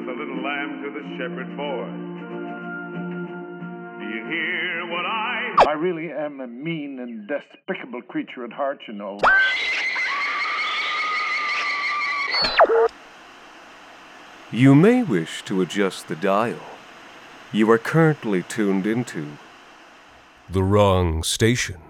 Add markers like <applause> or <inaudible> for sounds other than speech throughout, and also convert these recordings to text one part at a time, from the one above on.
sent the little lamb to the shepherd boy. Do you hear what I I really am a mean and despicable creature at heart, you know. You may wish to adjust the dial. You are currently tuned into the wrong station.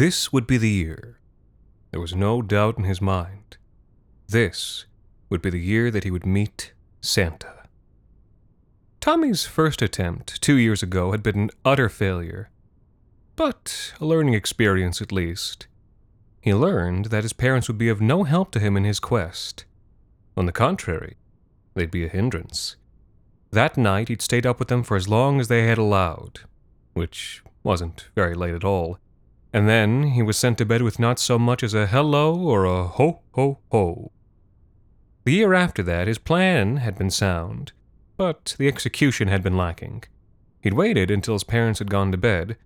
This would be the year. There was no doubt in his mind. This would be the year that he would meet Santa. Tommy's first attempt, two years ago, had been an utter failure. But a learning experience at least. He learned that his parents would be of no help to him in his quest. On the contrary, they'd be a hindrance. That night he'd stayed up with them for as long as they had allowed, which wasn't very late at all and then he was sent to bed with not so much as a hello or a ho ho ho. The year after that, his plan had been sound, but the execution had been lacking. He'd waited until his parents had gone to bed,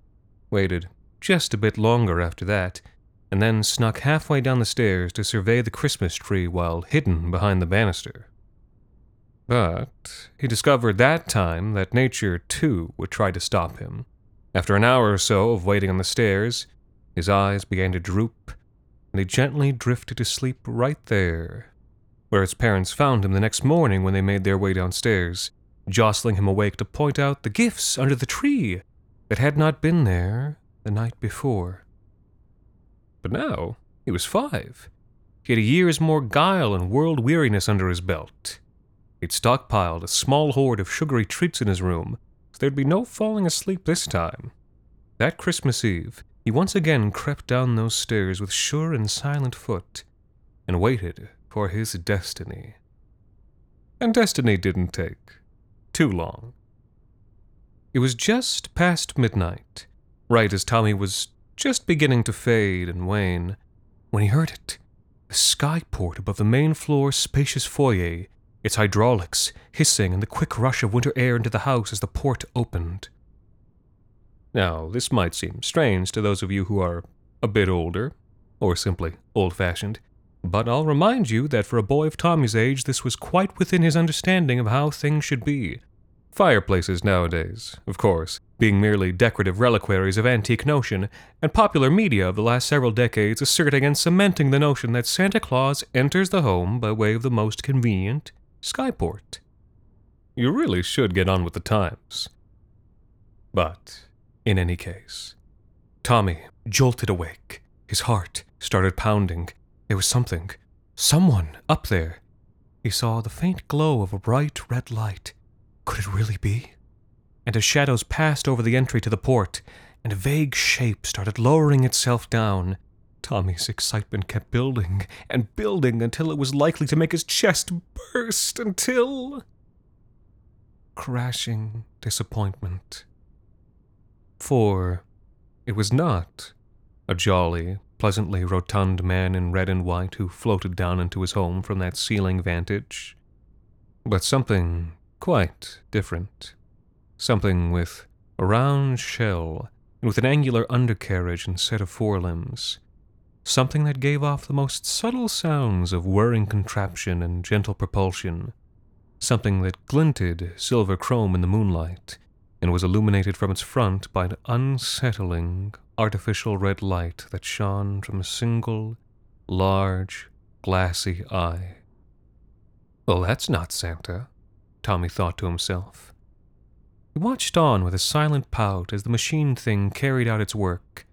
waited just a bit longer after that, and then snuck halfway down the stairs to survey the Christmas tree while hidden behind the banister. But he discovered that time that nature, too, would try to stop him. After an hour or so of waiting on the stairs, his eyes began to droop, and he gently drifted to sleep right there, where his parents found him the next morning when they made their way downstairs, jostling him awake to point out the gifts under the tree that had not been there the night before. But now he was five. He had a year's more guile and world weariness under his belt. He'd stockpiled a small hoard of sugary treats in his room, so there'd be no falling asleep this time. That Christmas Eve, he once again crept down those stairs with sure and silent foot, and waited for his destiny. And destiny didn't take too long. It was just past midnight, right as Tommy was just beginning to fade and wane, when he heard it the skyport above the main floor's spacious foyer, its hydraulics hissing and the quick rush of winter air into the house as the port opened. Now, this might seem strange to those of you who are a bit older, or simply old fashioned, but I'll remind you that for a boy of Tommy's age, this was quite within his understanding of how things should be. Fireplaces nowadays, of course, being merely decorative reliquaries of antique notion, and popular media of the last several decades asserting and cementing the notion that Santa Claus enters the home by way of the most convenient skyport. You really should get on with the times. But in any case, Tommy jolted awake. His heart started pounding. There was something, someone up there. He saw the faint glow of a bright red light. Could it really be? And as shadows passed over the entry to the port, and a vague shape started lowering itself down, Tommy's excitement kept building and building until it was likely to make his chest burst until. Crashing disappointment for it was not a jolly, pleasantly rotund man in red and white who floated down into his home from that ceiling vantage, but something quite different. Something with a round shell and with an angular undercarriage instead of forelimbs. Something that gave off the most subtle sounds of whirring contraption and gentle propulsion. Something that glinted silver chrome in the moonlight and was illuminated from its front by an unsettling, artificial red light that shone from a single, large, glassy eye. Well, that's not Santa, Tommy thought to himself. He watched on with a silent pout as the machine thing carried out its work.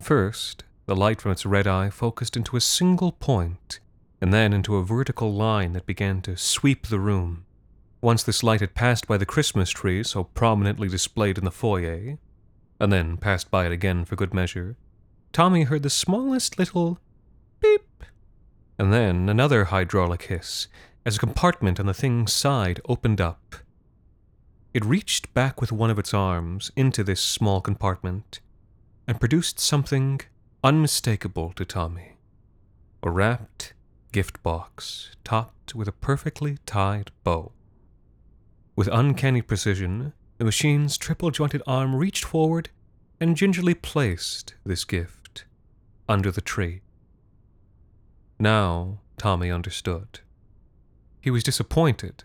First, the light from its red eye focused into a single point, and then into a vertical line that began to sweep the room. Once this light had passed by the Christmas tree so prominently displayed in the foyer, and then passed by it again for good measure, Tommy heard the smallest little beep, and then another hydraulic hiss as a compartment on the thing's side opened up. It reached back with one of its arms into this small compartment and produced something unmistakable to Tommy a wrapped gift box topped with a perfectly tied bow. With uncanny precision, the machine's triple jointed arm reached forward and gingerly placed this gift under the tree. Now Tommy understood. He was disappointed,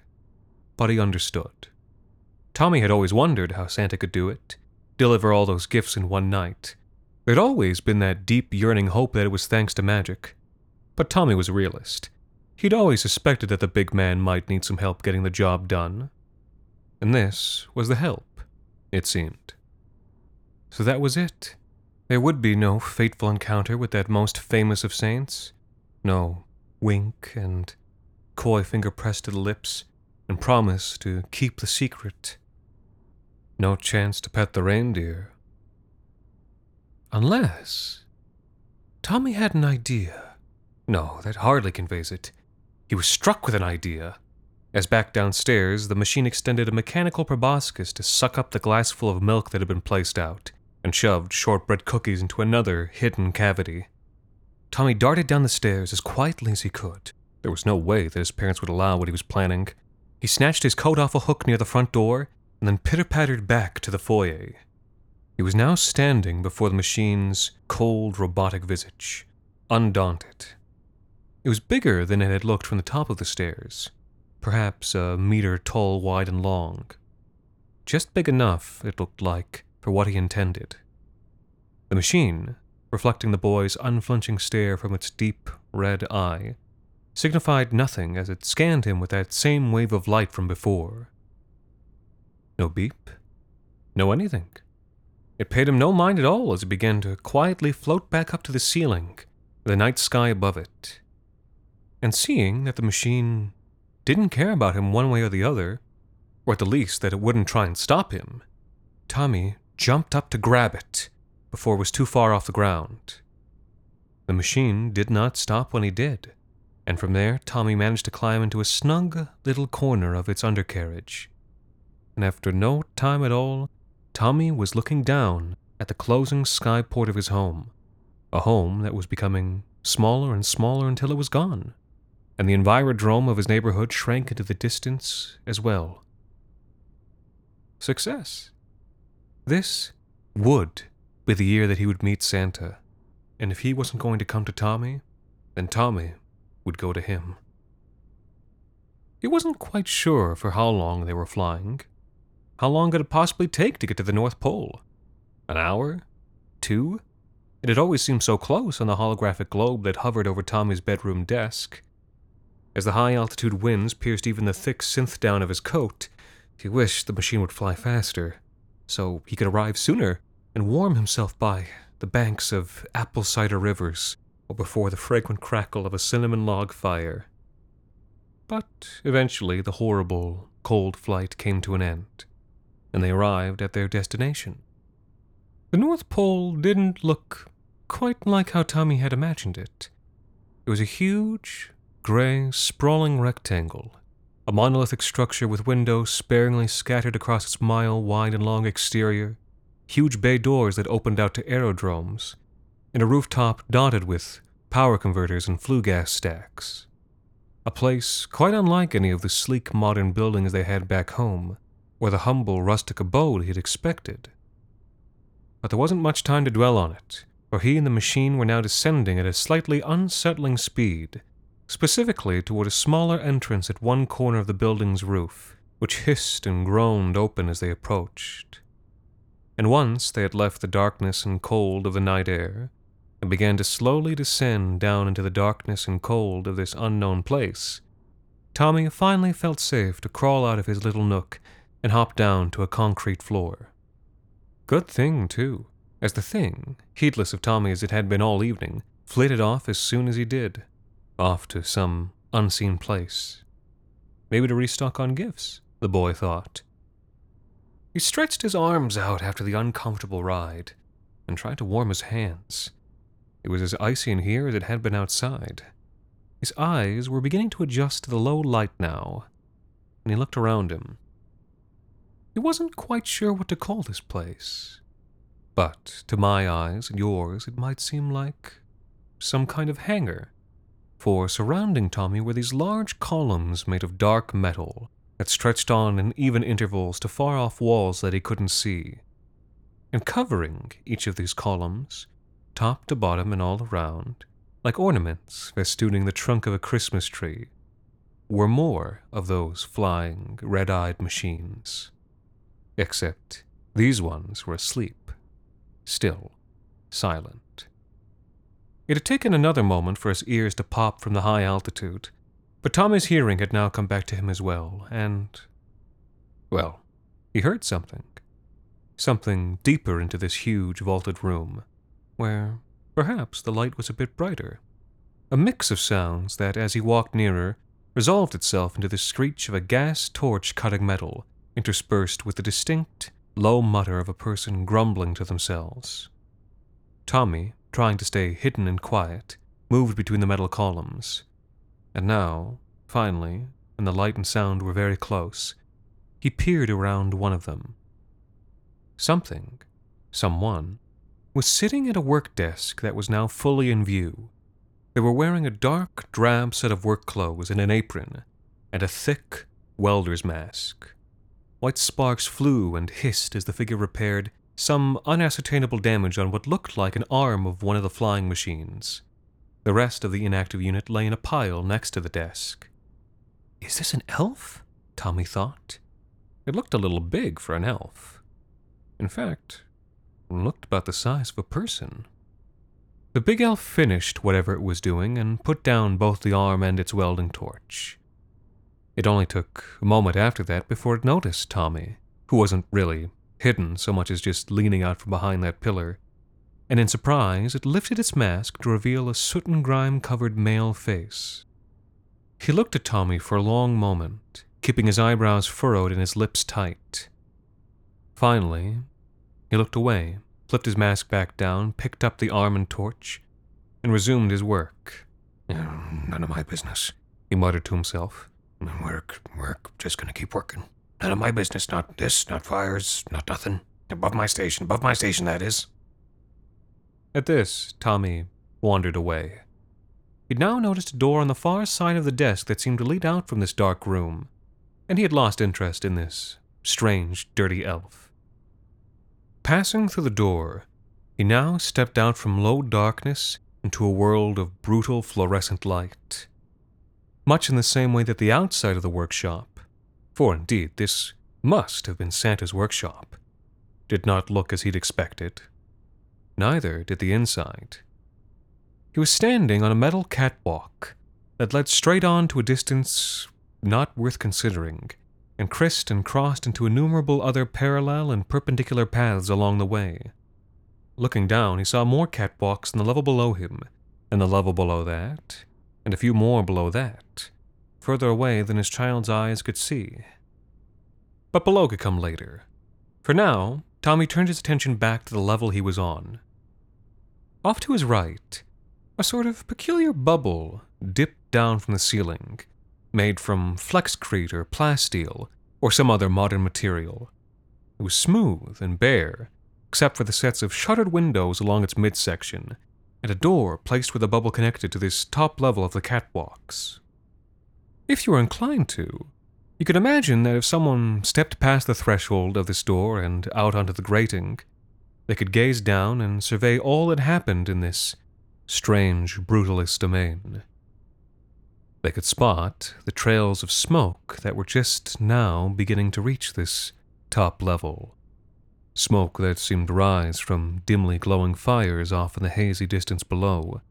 but he understood. Tommy had always wondered how Santa could do it, deliver all those gifts in one night. There'd always been that deep yearning hope that it was thanks to magic. But Tommy was a realist. He'd always suspected that the big man might need some help getting the job done. And this was the help, it seemed. So that was it. There would be no fateful encounter with that most famous of saints. No wink and coy finger pressed to the lips and promise to keep the secret. No chance to pet the reindeer. Unless. Tommy had an idea. No, that hardly conveys it. He was struck with an idea. As back downstairs, the machine extended a mechanical proboscis to suck up the glassful of milk that had been placed out, and shoved shortbread cookies into another hidden cavity. Tommy darted down the stairs as quietly as he could. There was no way that his parents would allow what he was planning. He snatched his coat off a hook near the front door and then pitter pattered back to the foyer. He was now standing before the machine's cold, robotic visage, undaunted. It was bigger than it had looked from the top of the stairs, perhaps a meter tall, wide, and long. Just big enough, it looked like, for what he intended. The machine, reflecting the boy's unflinching stare from its deep red eye, signified nothing as it scanned him with that same wave of light from before. No beep, no anything. It paid him no mind at all as it began to quietly float back up to the ceiling, the night sky above it. And seeing that the machine didn't care about him one way or the other, or at the least that it wouldn't try and stop him, Tommy jumped up to grab it before it was too far off the ground. The machine did not stop when he did and from there Tommy managed to climb into a snug little corner of its undercarriage. And after no time at all, Tommy was looking down at the closing skyport of his home, a home that was becoming smaller and smaller until it was gone, and the envirodrome of his neighborhood shrank into the distance as well. Success. This would be the year that he would meet Santa, and if he wasn't going to come to Tommy, then Tommy would go to him. He wasn't quite sure for how long they were flying. How long could it possibly take to get to the North Pole? An hour? Two? It had always seemed so close on the holographic globe that hovered over Tommy's bedroom desk. As the high altitude winds pierced even the thick synth down of his coat, he wished the machine would fly faster, so he could arrive sooner and warm himself by the banks of apple cider rivers or before the fragrant crackle of a cinnamon log fire. But eventually the horrible, cold flight came to an end, and they arrived at their destination. The North Pole didn't look quite like how Tommy had imagined it. It was a huge, gray, sprawling rectangle, a monolithic structure with windows sparingly scattered across its mile wide and long exterior, huge bay doors that opened out to aerodromes, and a rooftop dotted with power converters and flue gas stacks. A place quite unlike any of the sleek modern buildings they had back home, or the humble rustic abode he'd expected. But there wasn't much time to dwell on it, for he and the machine were now descending at a slightly unsettling speed, specifically toward a smaller entrance at one corner of the building's roof, which hissed and groaned open as they approached. And once they had left the darkness and cold of the night air, and began to slowly descend down into the darkness and cold of this unknown place, Tommy finally felt safe to crawl out of his little nook and hop down to a concrete floor. Good thing, too, as the thing, heedless of Tommy as it had been all evening, flitted off as soon as he did, off to some unseen place. Maybe to restock on gifts. the boy thought. He stretched his arms out after the uncomfortable ride and tried to warm his hands. It was as icy in here as it had been outside. His eyes were beginning to adjust to the low light now, and he looked around him. He wasn't quite sure what to call this place, but to my eyes and yours it might seem like some kind of hangar, for surrounding Tommy were these large columns made of dark metal that stretched on in even intervals to far off walls that he couldn't see. And covering each of these columns, top to bottom and all around, like ornaments festooning the trunk of a Christmas tree, were more of those flying, red eyed machines. Except these ones were asleep, still, silent. It had taken another moment for his ears to pop from the high altitude, but Tommy's hearing had now come back to him as well, and. Well, he heard something. Something deeper into this huge vaulted room, where perhaps the light was a bit brighter. A mix of sounds that, as he walked nearer, resolved itself into the screech of a gas torch cutting metal, interspersed with the distinct, low mutter of a person grumbling to themselves. Tommy, trying to stay hidden and quiet, moved between the metal columns. And now, finally, when the light and sound were very close, he peered around one of them. Something, someone, was sitting at a work desk that was now fully in view. They were wearing a dark, drab set of work clothes and an apron, and a thick welder's mask. White sparks flew and hissed as the figure repaired some unascertainable damage on what looked like an arm of one of the flying machines. The rest of the inactive unit lay in a pile next to the desk. Is this an elf? Tommy thought. It looked a little big for an elf. In fact, it looked about the size of a person. The big elf finished whatever it was doing and put down both the arm and its welding torch. It only took a moment after that before it noticed Tommy, who wasn't really hidden so much as just leaning out from behind that pillar, and in surprise it lifted its mask to reveal a soot and grime covered male face. He looked at Tommy for a long moment, keeping his eyebrows furrowed and his lips tight. Finally, he looked away, flipped his mask back down, picked up the arm and torch, and resumed his work. None of my business, he muttered to himself. Work, work, just gonna keep working. None of my business, not this, not fires, not nothing. Above my station, above my station, that is. At this, Tommy wandered away. He'd now noticed a door on the far side of the desk that seemed to lead out from this dark room, and he had lost interest in this strange, dirty elf. Passing through the door, he now stepped out from low darkness into a world of brutal fluorescent light. Much in the same way that the outside of the workshop, for indeed this must have been Santa's workshop, did not look as he'd expected. Neither did the inside. He was standing on a metal catwalk that led straight on to a distance not worth considering, and crissed and crossed into innumerable other parallel and perpendicular paths along the way. Looking down, he saw more catwalks in the level below him, and the level below that, and a few more below that, further away than his child's eyes could see. But below could come later. For now, Tommy turned his attention back to the level he was on. Off to his right, a sort of peculiar bubble dipped down from the ceiling, made from flexcrete or plasteel or some other modern material. It was smooth and bare, except for the sets of shuttered windows along its midsection and a door placed where the bubble connected to this top level of the catwalks. If you were inclined to, you could imagine that if someone stepped past the threshold of this door and out onto the grating, they could gaze down and survey all that happened in this strange, brutalist domain. They could spot the trails of smoke that were just now beginning to reach this top level smoke that seemed to rise from dimly glowing fires off in the hazy distance below,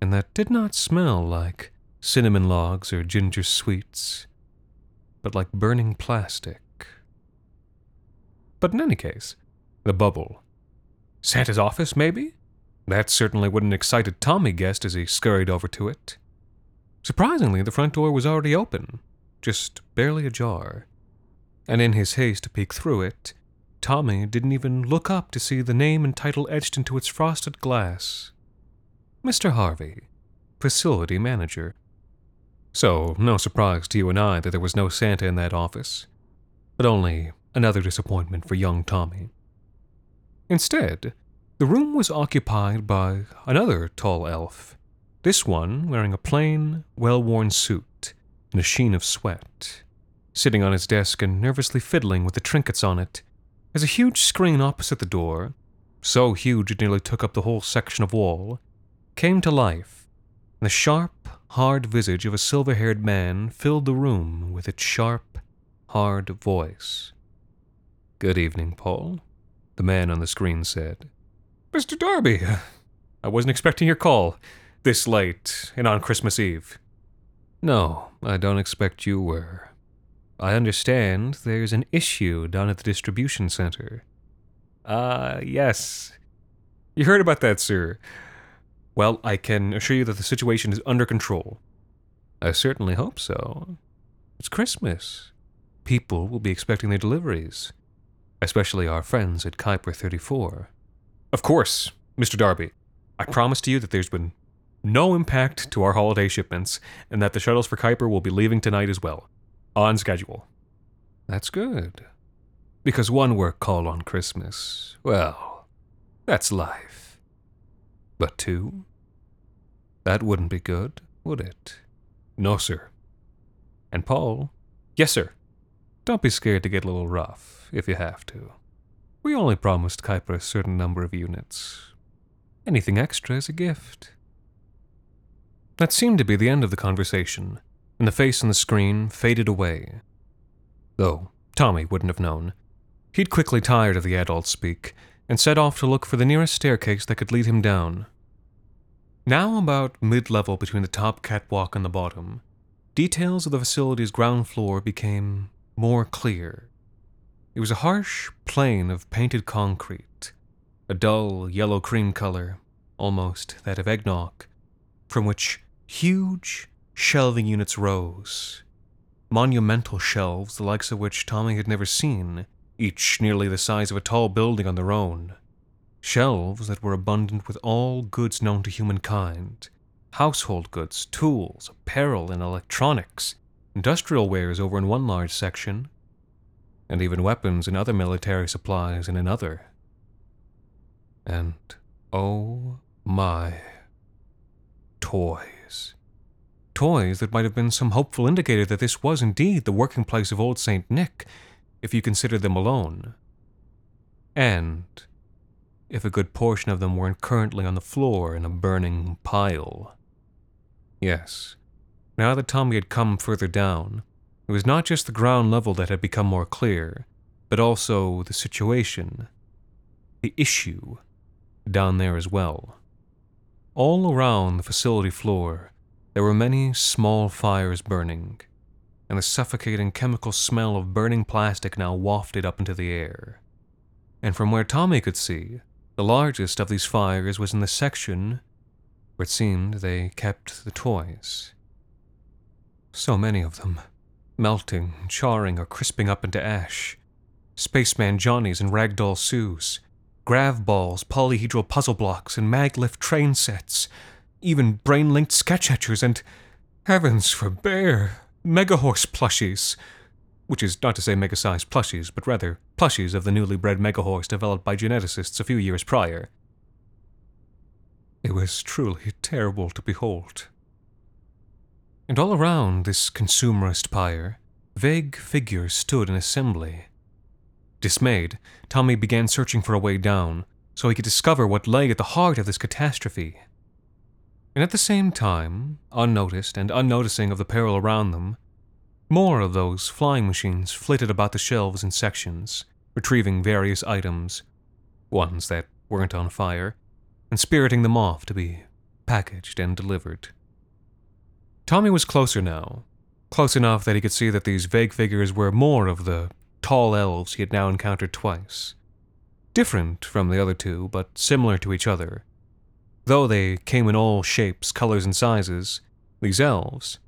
and that did not smell like cinnamon logs or ginger sweets, but like burning plastic. But in any case, the bubble. Santa's office, maybe? That certainly what an excited Tommy guessed as he scurried over to it. Surprisingly, the front door was already open, just barely ajar. and in his haste to peek through it, Tommy didn't even look up to see the name and title etched into its frosted glass Mr. Harvey, Facility Manager. So, no surprise to you and I that there was no Santa in that office, but only another disappointment for young Tommy. Instead, the room was occupied by another tall elf, this one wearing a plain, well worn suit and a sheen of sweat, sitting on his desk and nervously fiddling with the trinkets on it, as a huge screen opposite the door, so huge it nearly took up the whole section of wall, came to life, and the sharp, hard visage of a silver haired man filled the room with its sharp, hard voice. Good evening, Paul, the man on the screen said. Mr. Darby, <laughs> I wasn't expecting your call this late and on Christmas Eve. No, I don't expect you were. I understand there's an issue down at the distribution center. Ah, uh, yes. You heard about that, sir. Well, I can assure you that the situation is under control. I certainly hope so. It's Christmas. People will be expecting their deliveries, especially our friends at Kuiper 34. Of course, Mr. Darby. I promise to you that there's been no impact to our holiday shipments, and that the shuttles for Kuiper will be leaving tonight as well. On schedule. That's good. Because one work call on Christmas, well, that's life. But two? That wouldn't be good, would it? No, sir. And Paul? Yes, sir. Don't be scared to get a little rough, if you have to. We only promised Kuiper a certain number of units. Anything extra is a gift. That seemed to be the end of the conversation, and the face on the screen faded away. Though Tommy wouldn't have known. He'd quickly tired of the adult speak and set off to look for the nearest staircase that could lead him down. Now about mid level between the top catwalk and the bottom, details of the facility's ground floor became more clear. It was a harsh plain of painted concrete, a dull yellow cream color, almost that of eggnog, from which huge shelving units rose. Monumental shelves, the likes of which Tommy had never seen, each nearly the size of a tall building on their own. Shelves that were abundant with all goods known to humankind household goods, tools, apparel, and electronics, industrial wares over in one large section, and even weapons and other military supplies in another. And oh my, toys. Toys that might have been some hopeful indicator that this was indeed the working place of old St. Nick if you considered them alone. And if a good portion of them weren't currently on the floor in a burning pile. Yes, now that Tommy had come further down, it was not just the ground level that had become more clear, but also the situation, the issue, down there as well. All around the facility floor, there were many small fires burning, and the suffocating chemical smell of burning plastic now wafted up into the air. And from where Tommy could see, the largest of these fires was in the section where it seemed they kept the toys. So many of them, melting, charring, or crisping up into ash. Spaceman Johnnies and Ragdoll Sues, grav balls, polyhedral puzzle blocks, and maglift train sets, even brain linked sketch etchers, and heavens forbid, megahorse plushies which is not to say mega sized plushies, but rather plushies of the newly bred megahorse developed by geneticists a few years prior. It was truly terrible to behold. And all around this consumerist pyre, vague figures stood in assembly. Dismayed, Tommy began searching for a way down so he could discover what lay at the heart of this catastrophe. And at the same time, unnoticed and unnoticing of the peril around them, more of those flying machines flitted about the shelves in sections, retrieving various items, ones that weren't on fire, and spiriting them off to be packaged and delivered. Tommy was closer now, close enough that he could see that these vague figures were more of the tall elves he had now encountered twice. Different from the other two, but similar to each other. Though they came in all shapes, colors, and sizes, these elves,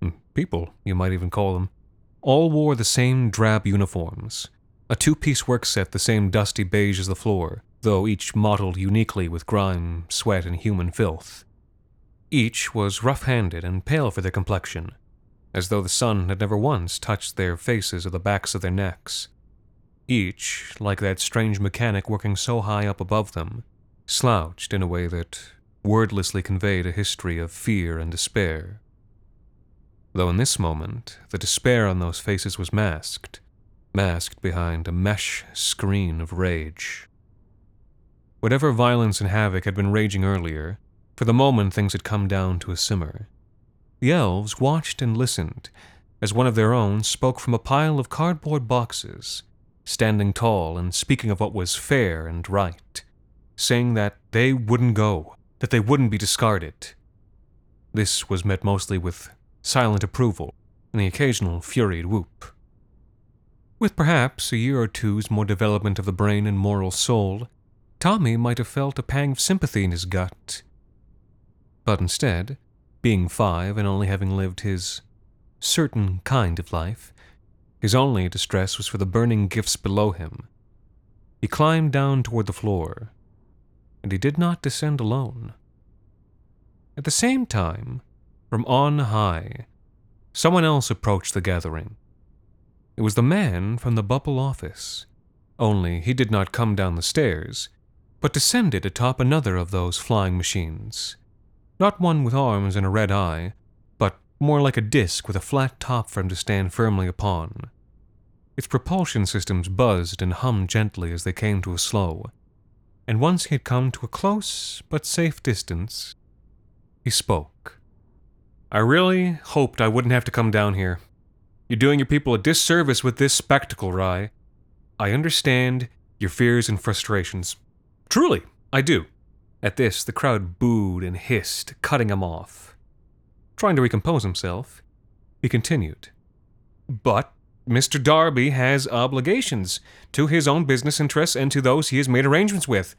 hmm, people, you might even call them, all wore the same drab uniforms, a two piece work set the same dusty beige as the floor, though each mottled uniquely with grime, sweat, and human filth. Each was rough handed and pale for their complexion, as though the sun had never once touched their faces or the backs of their necks. Each, like that strange mechanic working so high up above them, slouched in a way that wordlessly conveyed a history of fear and despair. Though in this moment, the despair on those faces was masked, masked behind a mesh screen of rage. Whatever violence and havoc had been raging earlier, for the moment things had come down to a simmer. The elves watched and listened as one of their own spoke from a pile of cardboard boxes, standing tall and speaking of what was fair and right, saying that they wouldn't go, that they wouldn't be discarded. This was met mostly with silent approval and the occasional furied whoop. With perhaps a year or two's more development of the brain and moral soul, Tommy might have felt a pang of sympathy in his gut. But instead, being five and only having lived his certain kind of life, his only distress was for the burning gifts below him. He climbed down toward the floor, and he did not descend alone. At the same time, from on high, someone else approached the gathering. It was the man from the bubble office, only he did not come down the stairs, but descended atop another of those flying machines. Not one with arms and a red eye, but more like a disk with a flat top for him to stand firmly upon. Its propulsion systems buzzed and hummed gently as they came to a slow, and once he had come to a close but safe distance, he spoke. I really hoped I wouldn't have to come down here. You're doing your people a disservice with this spectacle, Rye. I understand your fears and frustrations. Truly, I do. At this, the crowd booed and hissed, cutting him off. Trying to recompose himself, he continued. But Mr. Darby has obligations to his own business interests and to those he has made arrangements with.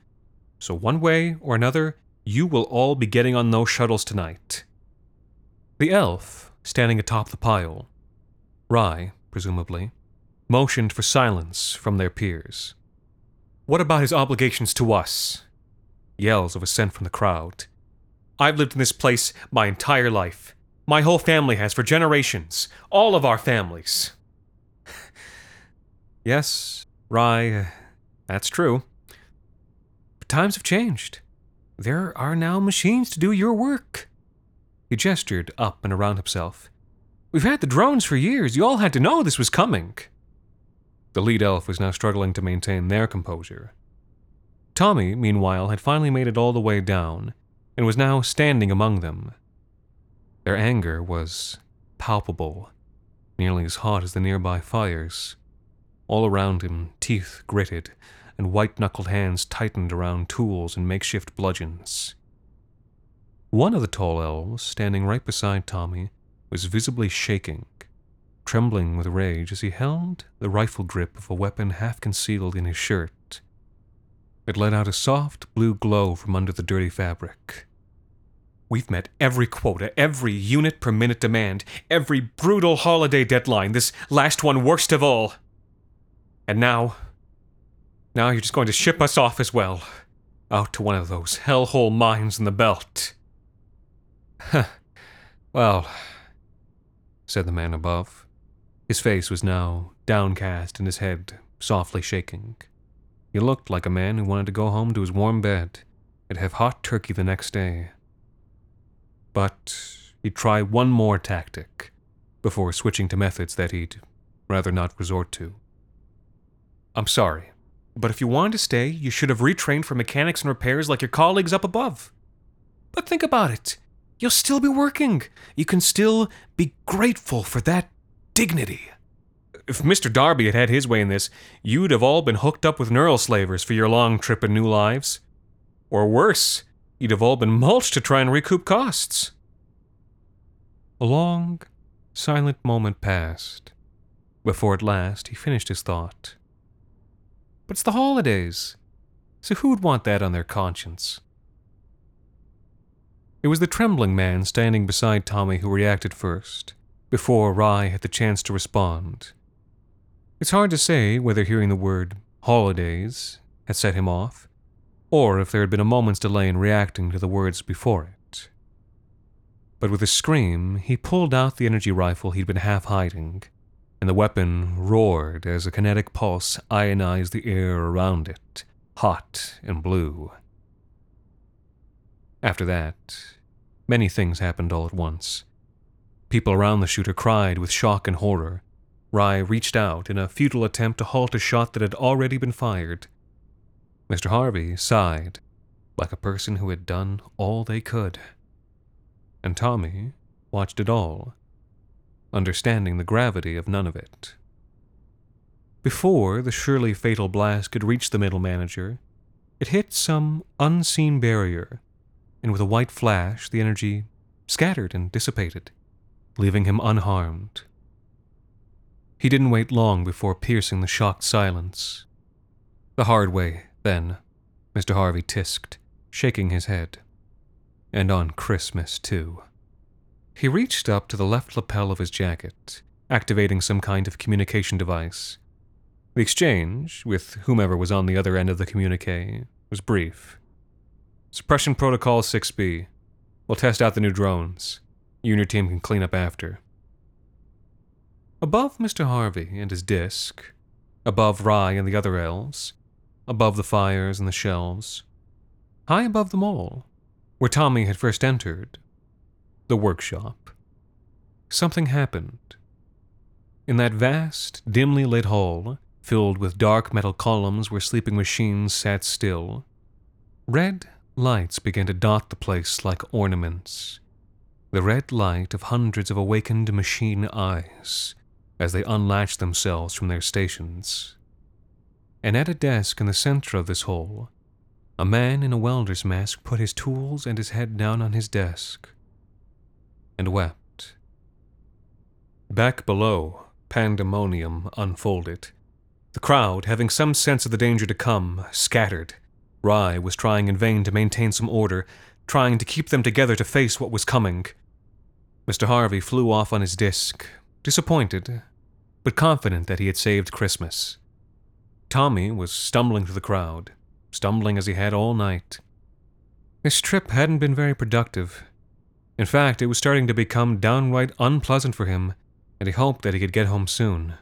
So, one way or another, you will all be getting on those shuttles tonight. The elf, standing atop the pile, Rye, presumably, motioned for silence from their peers. What about his obligations to us? Yells of assent from the crowd. I've lived in this place my entire life. My whole family has for generations. All of our families. Yes, Rye, uh, that's true. But times have changed. There are now machines to do your work. He gestured up and around himself. We've had the drones for years. You all had to know this was coming. The lead elf was now struggling to maintain their composure. Tommy, meanwhile, had finally made it all the way down and was now standing among them. Their anger was palpable, nearly as hot as the nearby fires. All around him, teeth gritted and white knuckled hands tightened around tools and makeshift bludgeons. One of the tall elves, standing right beside Tommy, was visibly shaking, trembling with rage as he held the rifle grip of a weapon half concealed in his shirt. It let out a soft blue glow from under the dirty fabric. We've met every quota, every unit per minute demand, every brutal holiday deadline, this last one worst of all. And now, now you're just going to ship us off as well, out to one of those hellhole mines in the belt. Huh. Well, said the man above. His face was now downcast and his head softly shaking. He looked like a man who wanted to go home to his warm bed and have hot turkey the next day. But he'd try one more tactic before switching to methods that he'd rather not resort to. I'm sorry, but if you wanted to stay, you should have retrained for mechanics and repairs like your colleagues up above. But think about it. You'll still be working. You can still be grateful for that dignity. If Mr. Darby had had his way in this, you'd have all been hooked up with neural slavers for your long trip and new lives. Or worse, you'd have all been mulched to try and recoup costs. A long, silent moment passed before at last he finished his thought. But it's the holidays, so who'd want that on their conscience? It was the trembling man standing beside Tommy who reacted first, before Rye had the chance to respond. It's hard to say whether hearing the word holidays had set him off, or if there had been a moment's delay in reacting to the words before it. But with a scream, he pulled out the energy rifle he'd been half hiding, and the weapon roared as a kinetic pulse ionized the air around it, hot and blue. After that, many things happened all at once. People around the shooter cried with shock and horror. Rye reached out in a futile attempt to halt a shot that had already been fired. Mr. Harvey sighed, like a person who had done all they could. And Tommy watched it all, understanding the gravity of none of it. Before the surely fatal blast could reach the middle manager, it hit some unseen barrier, and with a white flash, the energy scattered and dissipated, leaving him unharmed. He didn't wait long before piercing the shocked silence. The hard way, then, Mr. Harvey tisked, shaking his head. And on Christmas, too. He reached up to the left lapel of his jacket, activating some kind of communication device. The exchange, with whomever was on the other end of the communique, was brief. Suppression Protocol 6B. We'll test out the new drones. You and your team can clean up after. Above Mr. Harvey and his disk, above Rye and the other elves, above the fires and the shelves, high above them all, where Tommy had first entered, the workshop. Something happened. In that vast, dimly lit hall, filled with dark metal columns where sleeping machines sat still, red lights began to dot the place like ornaments. The red light of hundreds of awakened machine eyes as they unlatched themselves from their stations. And at a desk in the center of this hall, a man in a welder's mask put his tools and his head down on his desk and wept. Back below, pandemonium unfolded. The crowd, having some sense of the danger to come, scattered. Rye was trying in vain to maintain some order, trying to keep them together to face what was coming. Mr. Harvey flew off on his disk, disappointed, but confident that he had saved Christmas. Tommy was stumbling through the crowd, stumbling as he had all night. This trip hadn't been very productive. In fact, it was starting to become downright unpleasant for him, and he hoped that he could get home soon.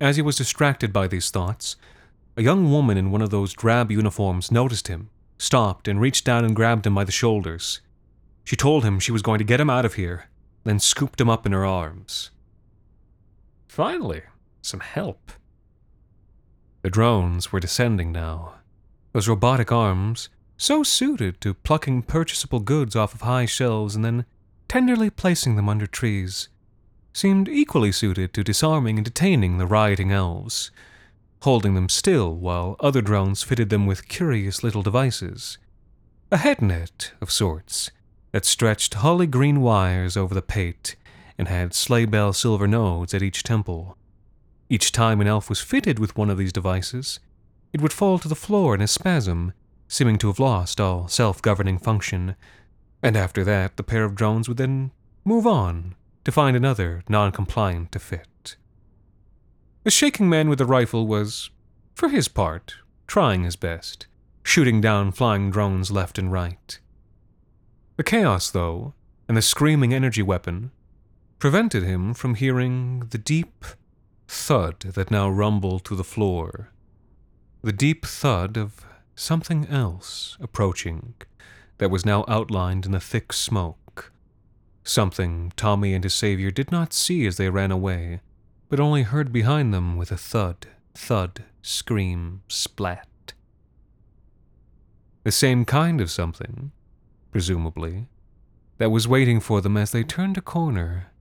As he was distracted by these thoughts, a young woman in one of those drab uniforms noticed him, stopped, and reached down and grabbed him by the shoulders. She told him she was going to get him out of here, then scooped him up in her arms. Finally, some help. The drones were descending now. Those robotic arms, so suited to plucking purchasable goods off of high shelves and then tenderly placing them under trees, seemed equally suited to disarming and detaining the rioting elves, holding them still while other drones fitted them with curious little devices. A head net of sorts that stretched holly green wires over the pate and had sleigh bell silver nodes at each temple. Each time an elf was fitted with one of these devices, it would fall to the floor in a spasm seeming to have lost all self governing function, and after that the pair of drones would then move on to find another non compliant to fit. The shaking man with the rifle was, for his part, trying his best, shooting down flying drones left and right. The chaos, though, and the screaming energy weapon prevented him from hearing the deep thud that now rumbled to the floor. The deep thud of something else approaching that was now outlined in the thick smoke. Something Tommy and his savior did not see as they ran away, but only heard behind them with a thud, thud, scream, splat. The same kind of something, presumably, that was waiting for them as they turned a corner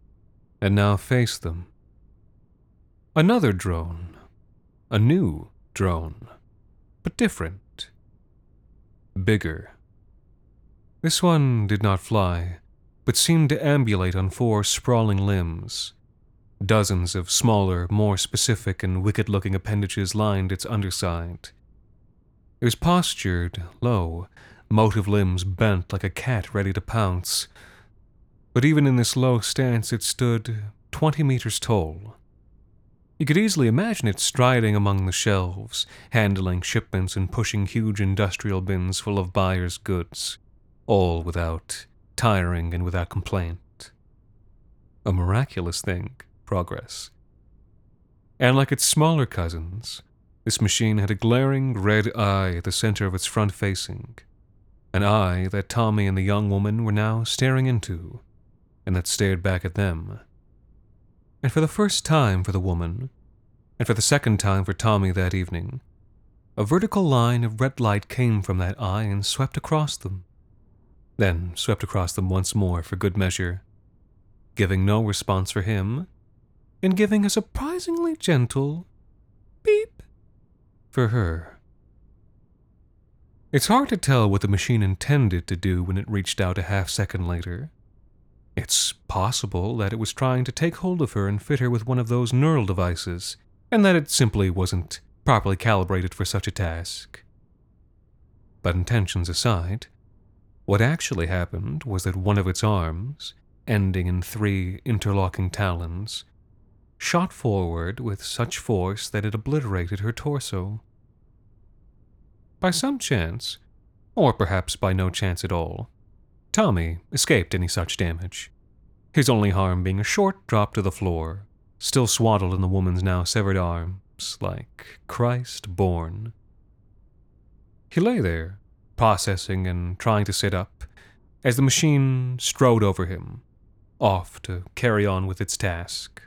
and now faced them. Another drone, a new drone, but different bigger. This one did not fly, but seemed to ambulate on four sprawling limbs. Dozens of smaller, more specific and wicked looking appendages lined its underside. It was postured low, motive limbs bent like a cat ready to pounce. But even in this low stance, it stood 20 meters tall. You could easily imagine it striding among the shelves, handling shipments and pushing huge industrial bins full of buyers' goods, all without tiring and without complaint. A miraculous thing, progress. And like its smaller cousins, this machine had a glaring red eye at the center of its front facing, an eye that Tommy and the young woman were now staring into, and that stared back at them. And for the first time for the woman, and for the second time for Tommy that evening, a vertical line of red light came from that eye and swept across them, then swept across them once more for good measure, giving no response for him, and giving a surprisingly gentle beep for her. It's hard to tell what the machine intended to do when it reached out a half second later. It's possible that it was trying to take hold of her and fit her with one of those neural devices, and that it simply wasn't properly calibrated for such a task. But intentions aside, what actually happened was that one of its arms, ending in three interlocking talons, shot forward with such force that it obliterated her torso. By some chance, or perhaps by no chance at all, Tommy escaped any such damage, his only harm being a short drop to the floor, still swaddled in the woman's now severed arms, like Christ born. He lay there, processing and trying to sit up, as the machine strode over him, off to carry on with its task.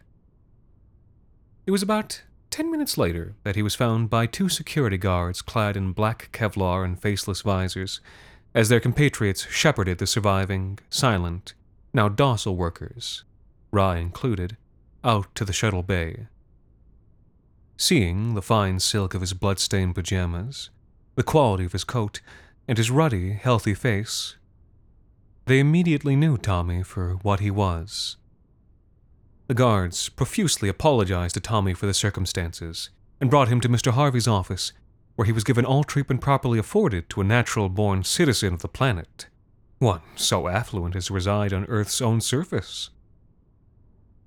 It was about ten minutes later that he was found by two security guards clad in black Kevlar and faceless visors, as their compatriots shepherded the surviving, silent, now docile workers, Rye included, out to the shuttle bay. Seeing the fine silk of his blood-stained pajamas, the quality of his coat, and his ruddy, healthy face, they immediately knew Tommy for what he was. The guards profusely apologized to Tommy for the circumstances and brought him to Mr. Harvey's office, where he was given all treatment properly afforded to a natural born citizen of the planet, one so affluent as to reside on Earth's own surface.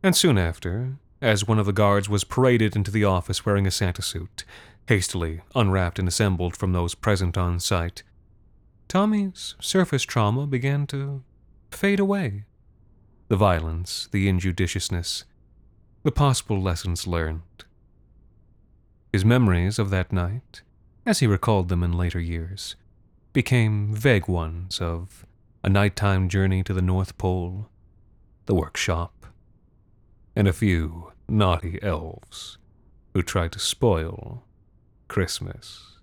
And soon after, as one of the guards was paraded into the office wearing a Santa suit, hastily unwrapped and assembled from those present on site, Tommy's surface trauma began to fade away. The violence, the injudiciousness, the possible lessons learned. His memories of that night, as he recalled them in later years, became vague ones of a nighttime journey to the North Pole, the workshop, and a few naughty elves who tried to spoil Christmas.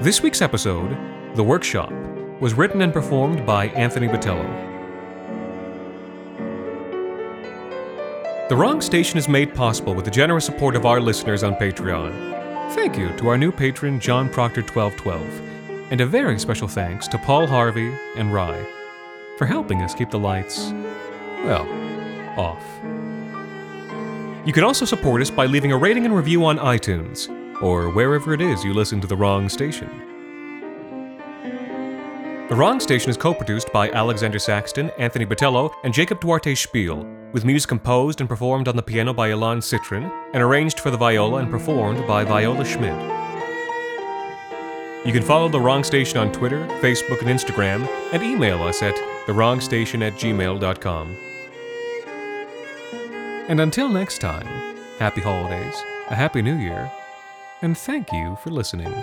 This week's episode, The Workshop, was written and performed by Anthony Botelho. The Wrong Station is made possible with the generous support of our listeners on Patreon. Thank you to our new patron, John Proctor 1212, and a very special thanks to Paul Harvey and Rye for helping us keep the lights, well, off. You can also support us by leaving a rating and review on iTunes or wherever it is you listen to The Wrong Station. The Wrong Station is co produced by Alexander Saxton, Anthony Botelho, and Jacob Duarte Spiel, with music composed and performed on the piano by Ilan Citrin, and arranged for the viola and performed by Viola Schmidt. You can follow The Wrong Station on Twitter, Facebook, and Instagram, and email us at thewrongstation at gmail.com. And until next time, happy holidays, a happy new year, and thank you for listening.